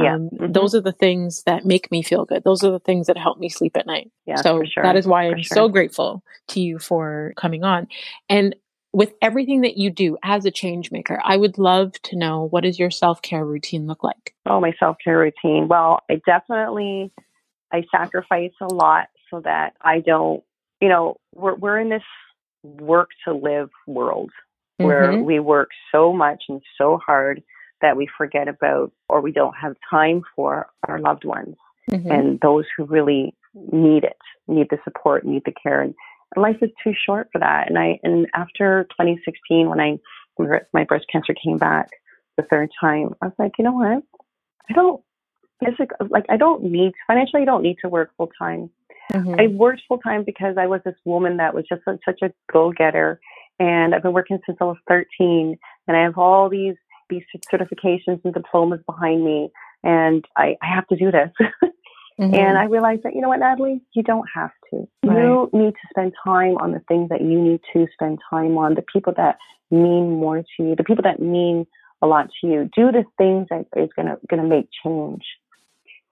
Yeah. Um, mm-hmm. Those are the things that make me feel good. Those are the things that help me sleep at night. Yeah, so sure. that is why I'm sure. so grateful to you for coming on. And with everything that you do as a change maker, I would love to know what does your self care routine look like? Oh, my self care routine. Well, I definitely I sacrifice a lot so that I don't, you know, we're, we're in this work to live world where mm-hmm. we work so much and so hard that we forget about or we don't have time for our loved ones mm-hmm. and those who really need it, need the support, need the care. And life is too short for that. And I, and after 2016, when I, my breast cancer came back the third time, I was like, you know what? I don't, like, I don't need, financially, I don't need to work full time. Mm-hmm. I worked full time because I was this woman that was just such a go getter. And I've been working since I was 13 and I have all these, these certifications and diplomas behind me. And I, I have to do this. mm-hmm. And I realized that, you know what, Natalie, you don't have to. Right. You need to spend time on the things that you need to spend time on, the people that mean more to you, the people that mean a lot to you. Do the things that is gonna gonna make change.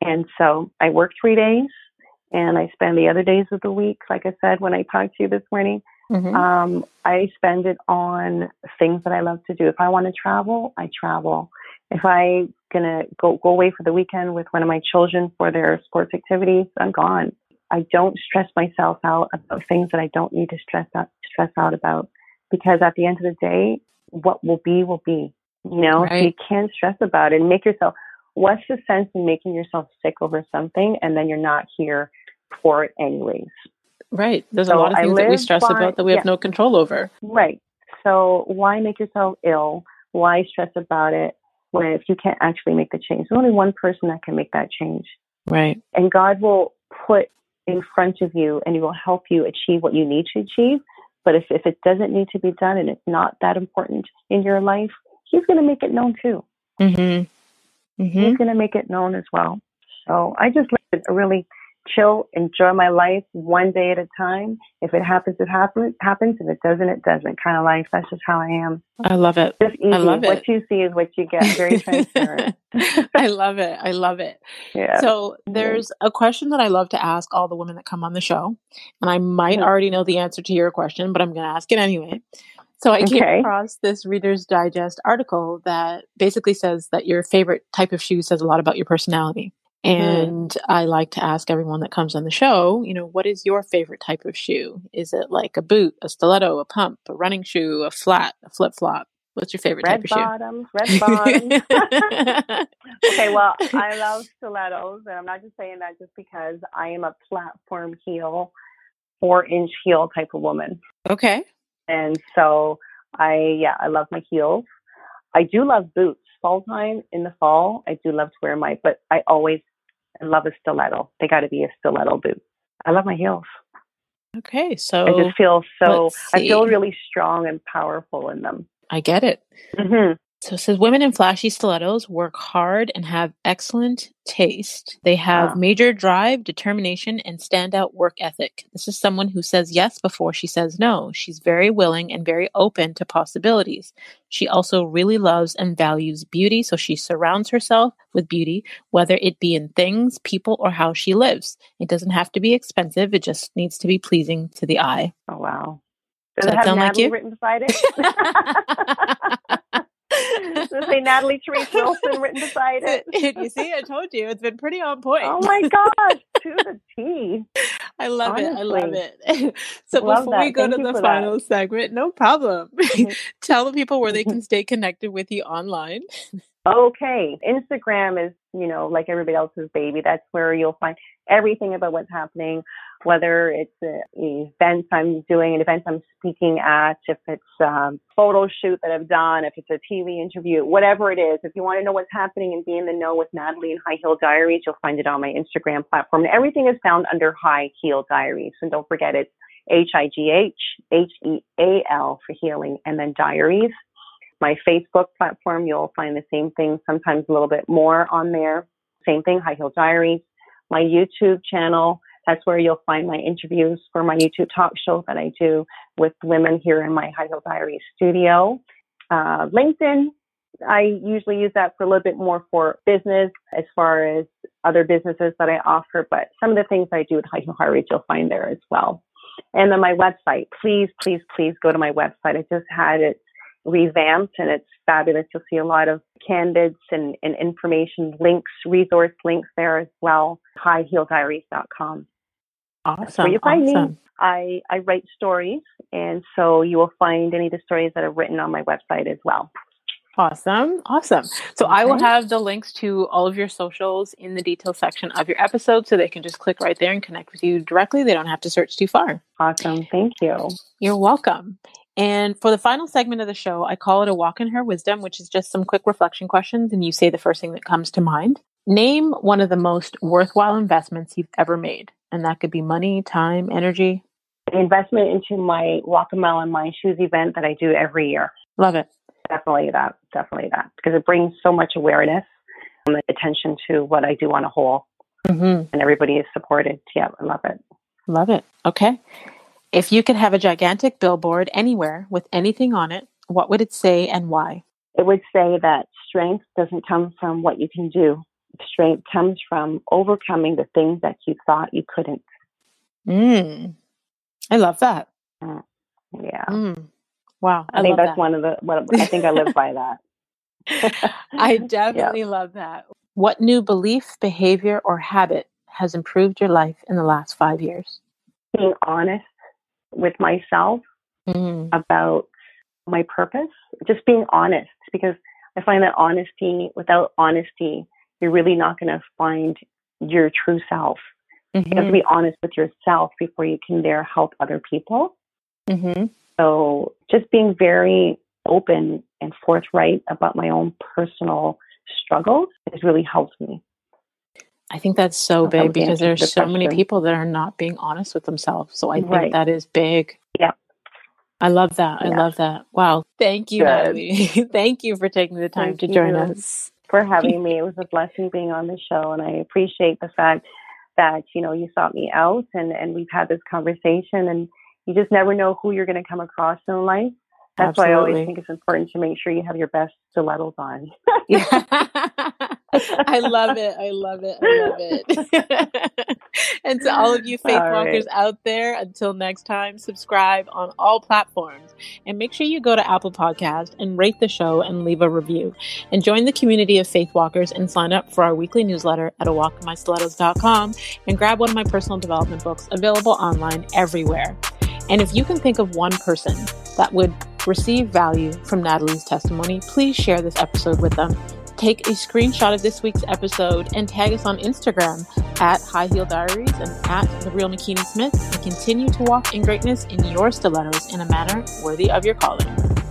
And so I worked three days and I spend the other days of the week, like I said when I talked to you this morning, Mm-hmm. Um, I spend it on things that I love to do. If I want to travel, I travel. If I gonna go go away for the weekend with one of my children for their sports activities, I'm gone. I don't stress myself out about things that I don't need to stress out stress out about because at the end of the day, what will be will be. You know, right. so you can't stress about it and make yourself. What's the sense in making yourself sick over something and then you're not here for it anyways? Right. There's so a lot of things that we stress by, about that we have no control over. Right. So why make yourself ill? Why stress about it when if you can't actually make the change? There's only one person that can make that change. Right. And God will put in front of you and He will help you achieve what you need to achieve. But if, if it doesn't need to be done and it's not that important in your life, He's going to make it known too. Mm-hmm. Mm-hmm. He's going to make it known as well. So I just live a really chill, enjoy my life one day at a time. If it happens, it happens. Happens. If it doesn't, it doesn't. Kind of life. That's just how I am. I love it. Just easy. I love it. What you see is what you get. Very transparent. I love it. I love it. Yeah. So there's a question that I love to ask all the women that come on the show, and I might mm-hmm. already know the answer to your question, but I'm going to ask it anyway. So I came across this Reader's Digest article that basically says that your favorite type of shoe says a lot about your personality. Mm-hmm. And mm. I like to ask everyone that comes on the show, you know, what is your favorite type of shoe? Is it like a boot, a stiletto, a pump, a running shoe, a flat, a flip flop? What's your favorite red type bottoms, of shoe? Red bottoms, okay, well, I love stilettos, and I'm not just saying that just because I am a platform heel, four inch heel type of woman. Okay. And so I, yeah, I love my heels. I do love boots. Fall time in the fall, I do love to wear my, but I always I love a stiletto. They got to be a stiletto boot. I love my heels. Okay, so I just feel so. I feel really strong and powerful in them. I get it. Mm-hmm. So it says women in flashy stilettos work hard and have excellent taste. They have wow. major drive, determination, and standout work ethic. This is someone who says yes before she says no. She's very willing and very open to possibilities. She also really loves and values beauty, so she surrounds herself with beauty, whether it be in things, people, or how she lives. It doesn't have to be expensive, it just needs to be pleasing to the eye. Oh, wow. Does, Does it have sound Natalie like you? written beside it? Does say Natalie Therese Wilson written beside it? you see, I told you it's been pretty on point. Oh my gosh, to the T. I love Honestly. it. I love it. so love before that. we go Thank to the final that. segment, no problem. Mm-hmm. Tell the people where they can stay connected with you online. Okay. Instagram is, you know, like everybody else's baby. That's where you'll find everything about what's happening, whether it's uh, an event I'm doing, an event I'm speaking at, if it's a photo shoot that I've done, if it's a TV interview, whatever it is. If you want to know what's happening and be in the know with Natalie and High Heal Diaries, you'll find it on my Instagram platform. Everything is found under High Heal Diaries. And don't forget it's H-I-G-H, H-E-A-L for healing, and then diaries my Facebook platform, you'll find the same thing, sometimes a little bit more on there. Same thing, High Heal Diaries. My YouTube channel, that's where you'll find my interviews for my YouTube talk show that I do with women here in my High Heal Diaries studio. Uh, LinkedIn, I usually use that for a little bit more for business as far as other businesses that I offer, but some of the things I do with High Heal Diaries you'll find there as well. And then my website, please, please, please go to my website. I just had it revamped and it's fabulous. You'll see a lot of candidates and, and information links, resource links there as well. Highhealdiaries.com. Awesome. where you find awesome. me. I, I write stories, and so you will find any of the stories that are written on my website as well. Awesome. Awesome. So okay. I will have the links to all of your socials in the details section of your episode so they can just click right there and connect with you directly. They don't have to search too far. Awesome. Thank you. You're welcome. And for the final segment of the show, I call it a walk in her wisdom, which is just some quick reflection questions. And you say the first thing that comes to mind. Name one of the most worthwhile investments you've ever made. And that could be money, time, energy. Investment into my Walk a Mile in My Shoes event that I do every year. Love it. Definitely that. Definitely that. Because it brings so much awareness and attention to what I do on a whole. Mm-hmm. And everybody is supported. Yeah, I love it. Love it. Okay. If you could have a gigantic billboard anywhere with anything on it, what would it say and why? It would say that strength doesn't come from what you can do. Strength comes from overcoming the things that you thought you couldn't. Mm. I love that. Mm. Yeah. Mm. Wow. I, I think that's that. one of the, what I think I live by that. I definitely yeah. love that. What new belief, behavior, or habit has improved your life in the last five years? Being honest with myself mm. about my purpose, just being honest, because I find that honesty, without honesty, you're really not going to find your true self. Mm-hmm. You have to mm-hmm. be honest with yourself before you can there help other people. Mm-hmm. So just being very open and forthright about my own personal struggles has really helped me. I think that's so big because there's the so many people that are not being honest with themselves. So I think right. that is big. Yeah. I love that. Yeah. I love that. Wow. Thank you, Natalie. Thank you for taking the time Thank to join us. For having me. It was a blessing being on the show and I appreciate the fact that, you know, you sought me out and, and we've had this conversation and you just never know who you're going to come across in life. That's Absolutely. why I always think it's important to make sure you have your best stilettos on. yeah. I love it. I love it. I love it. and to all of you faith all walkers right. out there, until next time, subscribe on all platforms and make sure you go to Apple Podcast and rate the show and leave a review. And join the community of faith walkers and sign up for our weekly newsletter at a walkinmystilettos.com and grab one of my personal development books available online everywhere. And if you can think of one person that would receive value from Natalie's testimony, please share this episode with them. Take a screenshot of this week's episode and tag us on Instagram at High Heal Diaries and at The Real Makini Smith and continue to walk in greatness in your stilettos in a manner worthy of your calling.